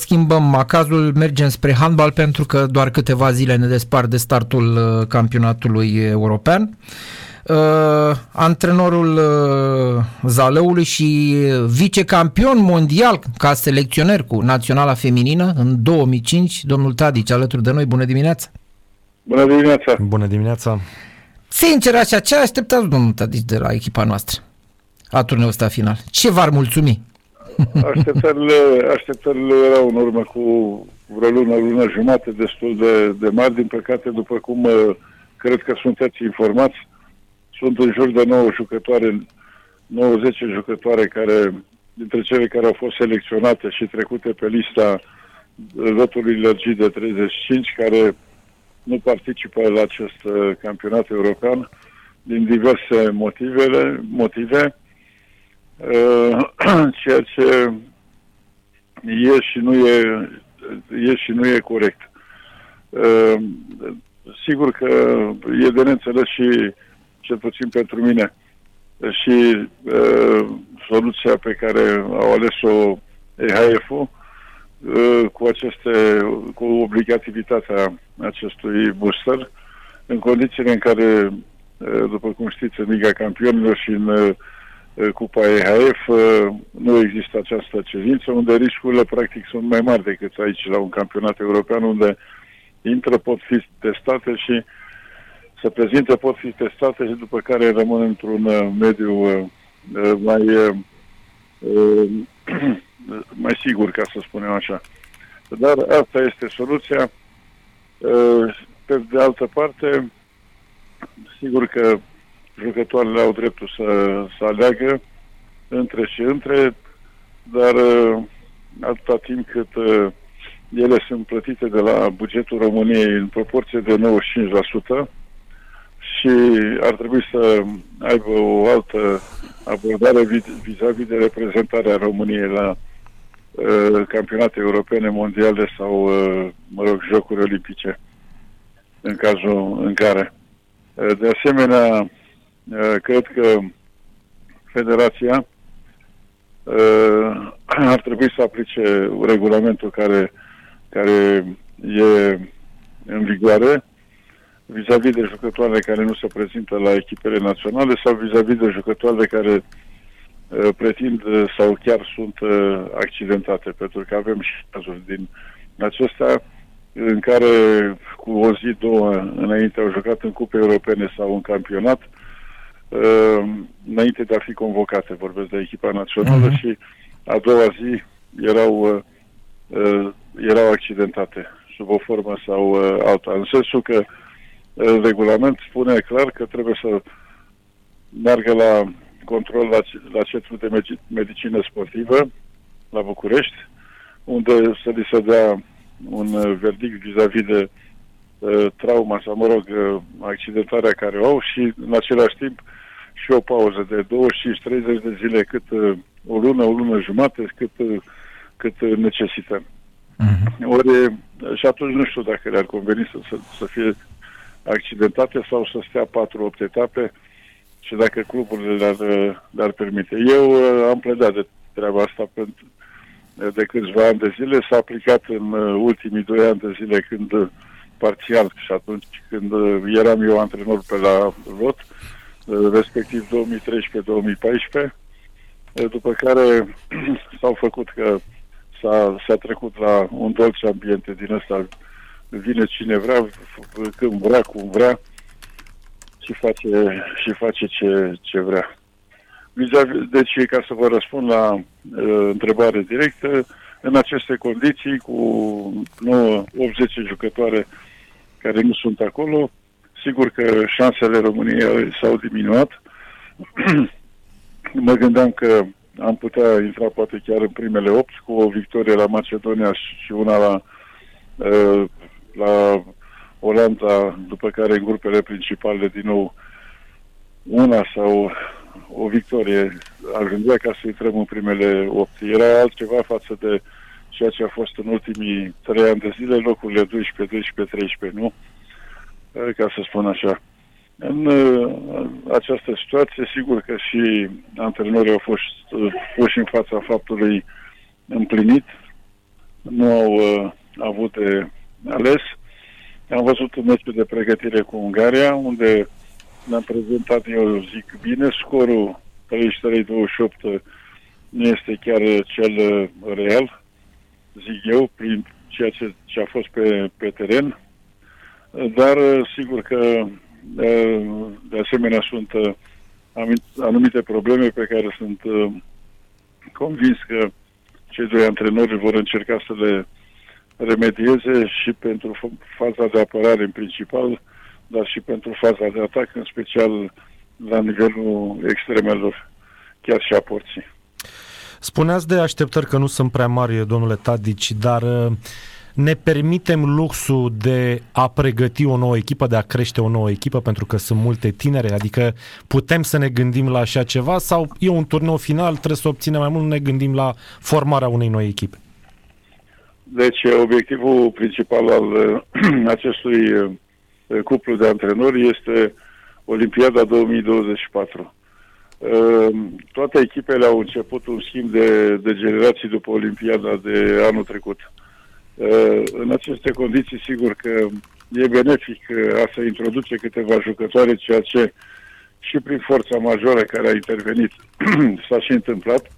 schimbăm macazul, mergem spre handbal pentru că doar câteva zile ne despart de startul uh, campionatului european. Uh, antrenorul uh, Zalăului și vicecampion mondial ca selecționer cu naționala feminină în 2005, domnul Tadici, alături de noi. Bună dimineața! Bună dimineața! Bună dimineața! Sincer, așa, ce așteptați, domnul Tadici, de la echipa noastră la turneul ăsta final? Ce v-ar mulțumi? Așteptările, așteptările erau în urmă cu vreo lună, lună jumate destul de, de mari. Din păcate, după cum uh, cred că sunteți informați, sunt în jur de 9 jucătoare, 90 jucătoare care, dintre cele care au fost selecționate și trecute pe lista lotului lărgit de 35, care nu participă la acest uh, campionat european din diverse motivele, motive Uh, ceea ce e și nu e, e și nu e corect. Uh, sigur că e de neînțeles și, cel puțin pentru mine, și uh, soluția pe care au ales-o EHF-ul cu aceste, cu obligativitatea acestui booster, în condițiile în care, după cum știți, în Liga Campionilor și în Eh, Cupa EHF eh, nu există această cerință, unde riscurile practic sunt mai mari decât aici la un campionat european, unde intră, pot fi testate și se prezintă, pot fi testate și după care rămân într-un eh, mediu mai, mai sigur, ca să spunem așa. Dar asta este soluția. Pe de altă parte, sigur că jucătoarele au dreptul să, să aleagă între și între, dar uh, atâta timp cât uh, ele sunt plătite de la bugetul României în proporție de 95% și ar trebui să aibă o altă abordare vis-a-vis de reprezentarea României la uh, campionate europene, mondiale sau, uh, mă rog, jocuri olimpice, în cazul în care. Uh, de asemenea, Eh, cred că Federația eh, ar trebui să aplice regulamentul care, care e în vigoare vis-a-vis de jucătoarele care nu se prezintă la echipele naționale sau vis-a-vis de jucătoarele care uh, pretind sau chiar sunt uh, accidentate, pentru că avem și cazuri din acestea în care cu o zi, două înainte au jucat în cupe europene sau în campionat uh, uh, înainte de a fi convocate, vorbesc de echipa națională uh-huh. și a doua zi erau, uh, uh, erau accidentate sub o formă sau uh, alta. În sensul că uh, regulament spune clar că trebuie să meargă la control la, la Centrul de Medicină Sportivă la București, unde să li se dea un uh, verdict vis-a-vis de uh, trauma sau, mă rog, uh, accidentarea care o au și, în același timp, și o pauză de 25-30 de zile, cât uh, o lună, o lună jumate, cât, uh, cât uh, necesităm. Uh-huh. Ori, și atunci nu știu dacă le-ar conveni să, să, să fie accidentate sau să stea 4-8 etape și dacă cluburile le-ar, le-ar permite. Eu am pledat de treaba asta pentru de câțiva ani de zile, s-a aplicat în ultimii doi ani de zile când parțial și atunci când eram eu antrenor pe la lot, respectiv 2013-2014, după care s-au făcut că s-a, s-a trecut la un dolce ambiente din ăsta, vine cine vrea, când vrea, cum vrea și face, și face ce, ce vrea. Deci, ca să vă răspund la uh, întrebare directă, în aceste condiții, cu 9, 80 jucătoare care nu sunt acolo, Sigur că șansele României s-au diminuat. mă gândeam că am putea intra poate chiar în primele opt cu o victorie la Macedonia și una la, uh, la Olanda, după care în grupele principale din nou una sau o victorie ajungea ca să intrăm în primele opt. Era altceva față de ceea ce a fost în ultimii trei ani de zile, locurile 12, 12, 13, nu? Eh, ca să spun așa. În uh, această situație, sigur că și antrenorii au fost uh, puși în fața faptului împlinit nu au uh, avut de ales. Am văzut un meci de pregătire cu Ungaria, unde ne-am prezentat, eu zic bine, scorul 33-28 nu este chiar cel real, zic eu, prin ceea ce, ce a fost pe, pe teren, dar sigur că de asemenea sunt anumite probleme pe care sunt convins că cei doi antrenori vor încerca să le remedieze și pentru faza de apărare în principal, dar și pentru faza de atac, în special la nivelul extremelor, chiar și a porții. Spuneați de așteptări că nu sunt prea mari, domnule Tadici, dar uh, ne permitem luxul de a pregăti o nouă echipă, de a crește o nouă echipă, pentru că sunt multe tinere, adică putem să ne gândim la așa ceva sau e un turneu final, trebuie să obținem mai mult, nu ne gândim la formarea unei noi echipe? Deci, obiectivul principal al acestui uh, cuplu de antrenori este Olimpiada 2024. Ehm, toate echipele au început un schimb de, de generații după Olimpiada de anul trecut. Ehm, în aceste condiții, sigur că e benefic a să introduce câteva jucătoare, ceea ce și prin forța majoră care a intervenit s-a și întâmplat,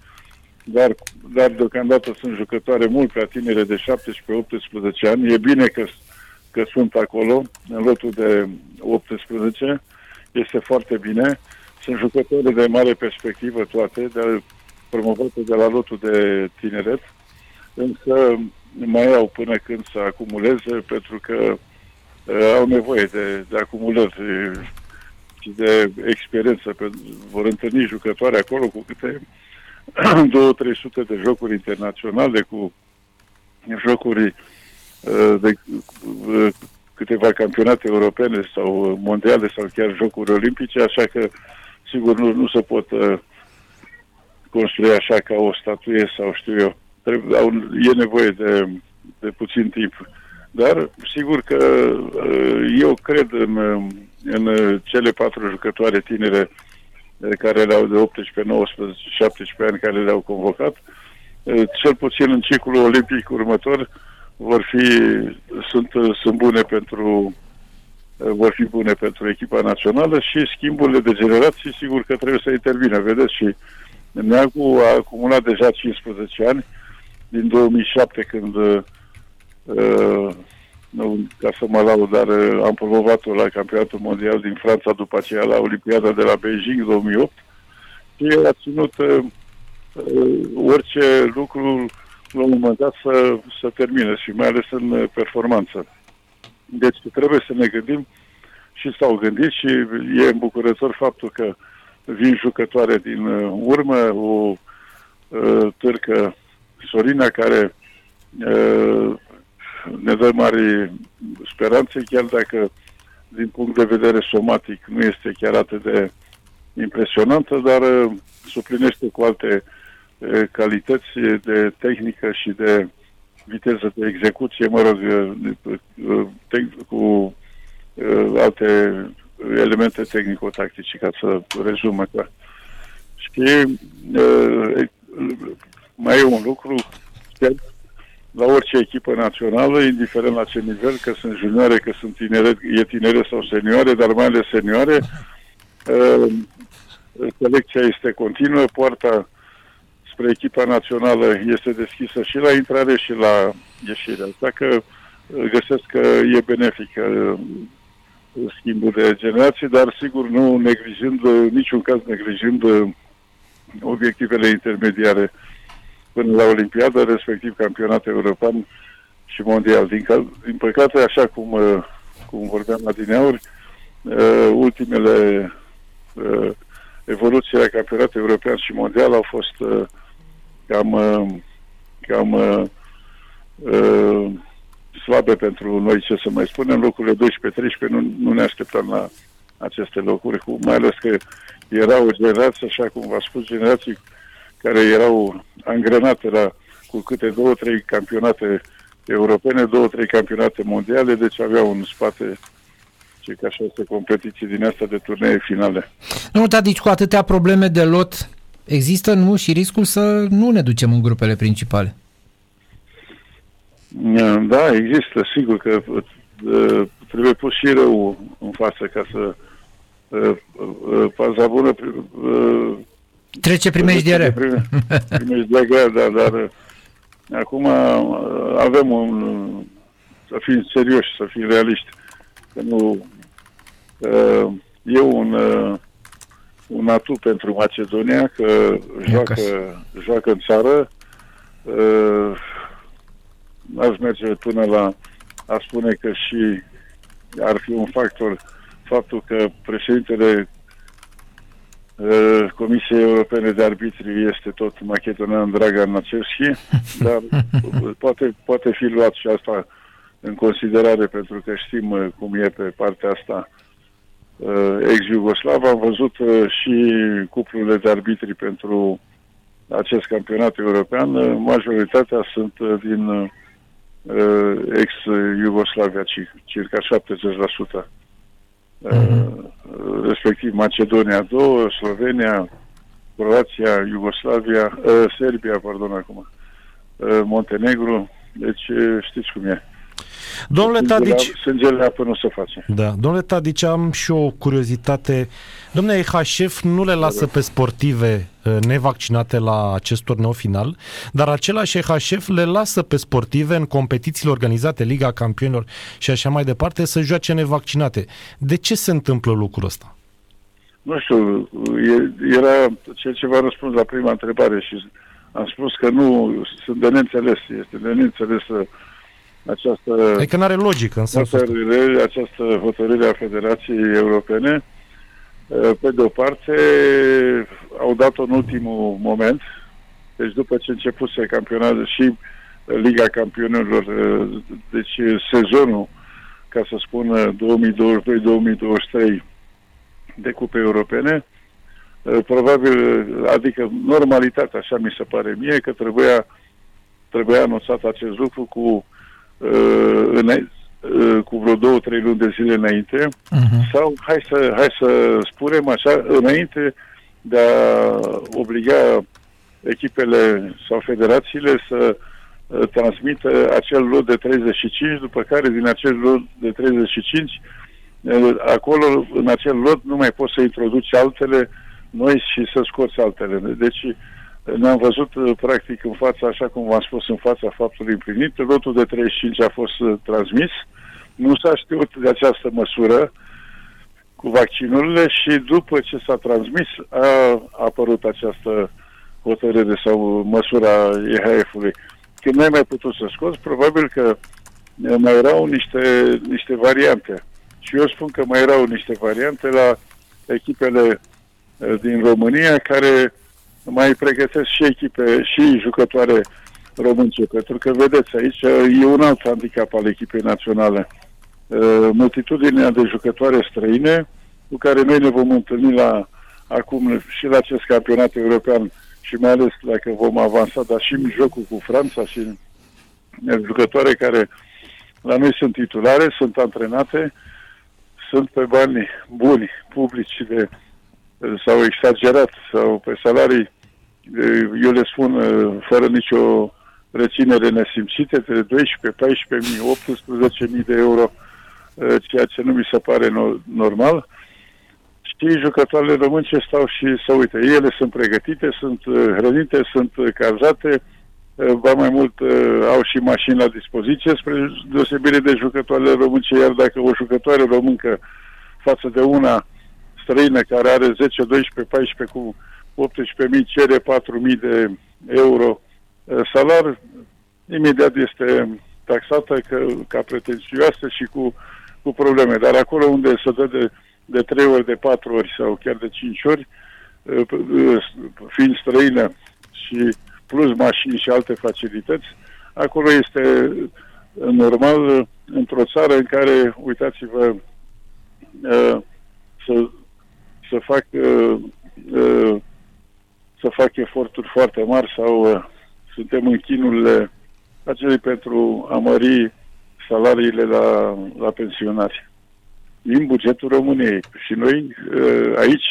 dar, dar deocamdată sunt jucătoare mult prea tinere de 17-18 ani. E bine că, că sunt acolo, în lotul de 18, este foarte bine. Sunt jucători de mare perspectivă toate, de, promovate de la lotul de tineret, însă mai au până când să acumuleze, pentru că uh, au nevoie de, de acumulări și de experiență. Vor întâlni jucătoare acolo cu câte 2-300 de jocuri internaționale, cu jocuri uh, de uh, câteva campionate europene sau mondiale sau chiar jocuri olimpice, așa că sigur nu, nu se pot uh, construi așa ca o statuie sau știu eu. Trebuie, au, e nevoie de, de puțin timp. Dar sigur că uh, eu cred în, în cele patru jucătoare tinere uh, care le-au de 18, 19, 17 ani care le-au convocat. Uh, cel puțin în ciclul olimpic următor vor fi, sunt, sunt bune pentru Eh, vor fi bune pentru echipa națională și schimburile de generații, sigur că trebuie să intervină. Vedeți, și Neagu a acumulat deja 15 ani, din 2007, când, uh, nu ca să mă laud, dar uh, am promovat-o la campionatul mondial din Franța, după aceea la Olimpiada de la Beijing 2008, și el a ținut uh, orice lucru la un moment dat să, să termine și mai ales în performanță. Deci trebuie să ne gândim și s-au gândit și e îmbucurător faptul că vin jucătoare din uh, urmă, o uh, târcă Sorina care uh, ne dă mari speranțe, chiar dacă din punct de vedere somatic nu este chiar atât de impresionantă, dar uh, suplinește cu alte uh, calități de tehnică și de viteză de execuție, mă rog, cu alte elemente tehnico-tactice, ca să rezumă clar. Și mai e un lucru, la orice echipă națională, indiferent la ce nivel, că sunt junioare, că sunt tinere, e tinere sau senioare, dar mai ales senioare, selecția este continuă, poarta spre echipa națională este deschisă și la intrare și la ieșire. Așa că uh, găsesc că e benefic uh, schimbul de generații, dar sigur nu neglijând, uh, niciun caz neglijând obiectivele intermediare până la Olimpiadă, respectiv campionat european și mondial. Din, din păcate, așa cum, cum vorbeam la dineauri, ultimele evoluții la campionatul european și mondial au fost cam, uh, cam uh, uh, slabe pentru noi, ce să mai spunem, locurile 12-13 nu, nu ne așteptam la aceste locuri, cu, mai ales că era o generație, așa cum v-a spus, generații care erau angrenate la cu câte două, trei campionate europene, două, trei campionate mondiale, deci aveau în spate ce ca șase competiții din asta de turnee finale. Nu, Tadici, cu atâtea probleme de lot, Există nu și riscul să nu ne ducem în grupele principale. Da, există, sigur că uh, trebuie pus și rău în față ca să uh, uh, paza bună trece primejdiere. Primejdiere, da, dar acum avem un să fim serioși, să fim realiști. Că nu e un un atu pentru Macedonia că joacă, joacă în țară aș merge până la a spune că și ar fi un factor faptul că președintele uh, Comisiei Europene de Arbitri este tot macedonean Dragan Nacevski, dar poate, poate fi luat și asta în considerare pentru că știm uh, cum e pe partea asta uh, ex-Iugoslav. Am văzut și cuplurile de arbitri pentru acest campionat european. Majoritatea sunt din Uh, ex-Iugoslavia, circa 70%. Mm-hmm. Respectiv Macedonia 2, Slovenia, Croația, Iugoslavia, uh, Serbia, pardon, acum, Montenegru, deci știți cum e. Domnule Tadici... Sângele apă nu se face. Da. Domnule Tadici, am și o curiozitate. Domnule EHF nu le lasă pe sportive uh, nevaccinate la acest turneu final, dar același EHF le lasă pe sportive în competițiile organizate, Liga Campionilor și așa mai departe, să joace nevaccinate. De ce se întâmplă lucrul ăsta? Nu știu, era ceea ce v-am răspuns la prima întrebare și am spus că nu sunt de neînțeles, este de neînțeles să această... Adică nu are logică în sensul hotărâre, Această hotărâre a Federației Europene, uh, pe de o parte, au dat-o în ultimul moment, deci după ce începuse campionatul și Liga Campionilor, uh, deci sezonul, ca să spun, 2022-2023 de cupe europene, uh, probabil, adică normalitatea, așa mi se pare mie, că trebuia, trebuia anunțat acest lucru cu uh, în, uh, cu vreo două, trei luni de zile înainte, uh-huh. sau hai să, hai să spunem așa, înainte de a obliga echipele sau federațiile să uh, transmită acel lot de 35, după care din acel lot de 35, uh, acolo, în acel lot, nu mai poți să introduci altele noi și să scoți altele. Deci, ne-am văzut uh, practic în fața, așa cum v-am spus, în fața faptului împlinit. Lotul de 35 a fost uh, transmis. Nu s-a știut de această măsură cu vaccinurile și după ce s-a transmis a apărut această hotărâre sau măsura EHF-ului. Când n-ai mai putut să scoți, probabil că uh, mai erau niște, niște variante. Și eu spun că mai erau niște variante la echipele din România care mai pregătesc și echipe și jucătoare românce, pentru că vedeți aici e un alt handicap al echipei naționale. Uh, multitudinea de jucătoare străine cu care noi ne vom întâlni la acum și la acest campionat european și mai ales dacă vom avansa, dar și în jocul cu Franța și jucătoare care la noi sunt titulare, sunt antrenate, sunt pe bani buni, publici de sau exagerat sau pe salarii eu le spun fără nicio reținere nesimțită, de 12, 14 mii, 18 mii de euro, ceea ce nu mi se pare normal. Știi, jucătoarele românce stau și să uite, ele sunt pregătite, sunt hrănite, sunt cazate, ba mai mult au și mașini la dispoziție, spre deosebire de jucătoarele românce, iar dacă o jucătoare româncă față de una străină care are 10, 12, 14 cu 18.000 cere 4.000 de euro salar, imediat este taxată că, ca pretențioasă și cu, cu probleme. Dar acolo unde se dă de, de 3 ori, de 4 ori sau chiar de 5 ori, fiind străină și plus mașini și alte facilități, acolo este normal într-o țară în care, uitați-vă, să, să fac să fac eforturi foarte mari sau uh, suntem în chinurile acelei pentru a mări salariile la, la pensionari din bugetul României. Și noi uh, aici,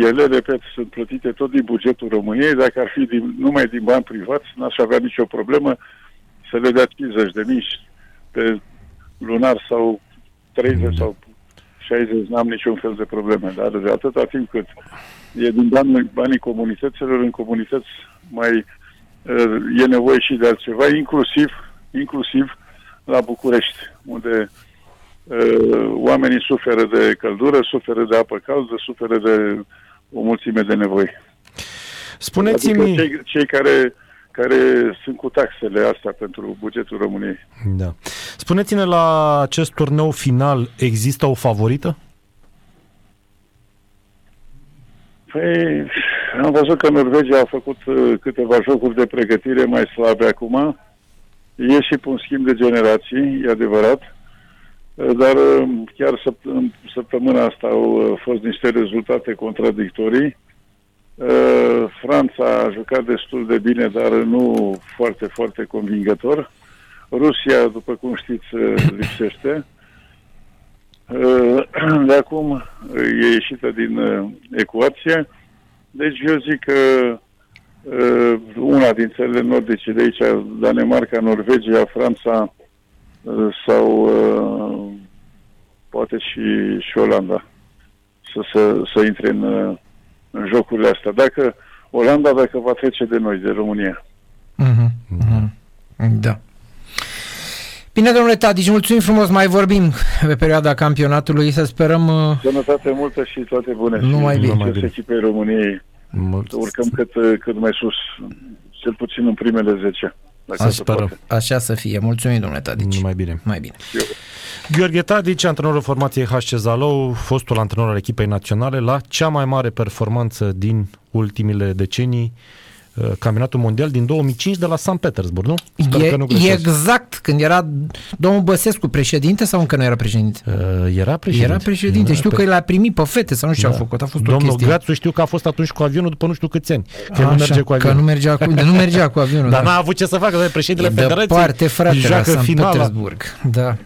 ele, repet, sunt plătite tot din bugetul României. Dacă ar fi din, numai din bani privați, n-aș avea nicio problemă să le dea 50 de mii pe lunar sau 30 Da. sau 60, n-am niciun fel de probleme, dar de atâta timp cât e din banii, banii comunităților, în comunități mai uh, e nevoie și de altceva, inclusiv, inclusiv la București, unde uh, oamenii suferă de căldură, suferă de apă caldă, suferă de o mulțime de nevoi. Spuneți-mi... Adică cei, cei care, care sunt cu taxele astea pentru bugetul României. Da. Spuneți-ne la acest turneu final există o favorită? Păi, am văzut că Norvegia a făcut uh, câteva jocuri de pregătire mai slabe acum. E și pe un schimb de generații, e adevărat. Uh, Dar uh, chiar săpt- în săptămâna asta au uh, fost niște rezultate contradictorii. Uh, Franța a jucat destul de bine, dar nu foarte, foarte convingător. Rusia, după cum știți, uh, lipsește. Uh, De acum uh, e ieșită din uh, ecuație. Deci eu zic că uh, una din țările nordice de aici, Danemarca, Norvegia, Franța uh, sau uh, poate și, și Olanda să, să, să intre în, uh, în jocurile astea. Dacă Olanda, dacă va trece de noi, de România. Mhm, mhm. Da. Bine, domnule Tadici, mulțumim frumos, mai vorbim pe perioada campionatului, să sperăm... uh, Sănătate multă și toate bune. Numai și bine. Numai succes bine. echipei României. Mult... Să urcăm cât, uh, cât mai sus, cel puțin în primele 10. Dacă Să se sperăm. poate. Așa să fie. Mulțumim, domnule Tadici. Numai bine. Mai bine. Gheorghe Tadici, antrenorul formației HC Zalău, fostul antrenor al echipei naționale, la cea mai mare performanță din ultimile decenii, uh, campionatul mondial din 2005 de la San Petersburg, nu? Sper E, că nu e greșesc. exact când era domnul Băsescu președinte sau încă nu era președinte? Uh, Era președinte. Era președinte. Știu că l-a primit pe fete sau nu știu ce Da. a făcut. A fost o Domnul chestie. Grațu știu că a fost atunci cu avionul după nu știu câți ani. Că nu Așa, merge cu Că avionul. nu mergea cu, de nu mergea cu avionul. Dar da. n-a avut ce să facă, de președintele E Federației. departe, frate, la joacă San finala. Petersburg. Da.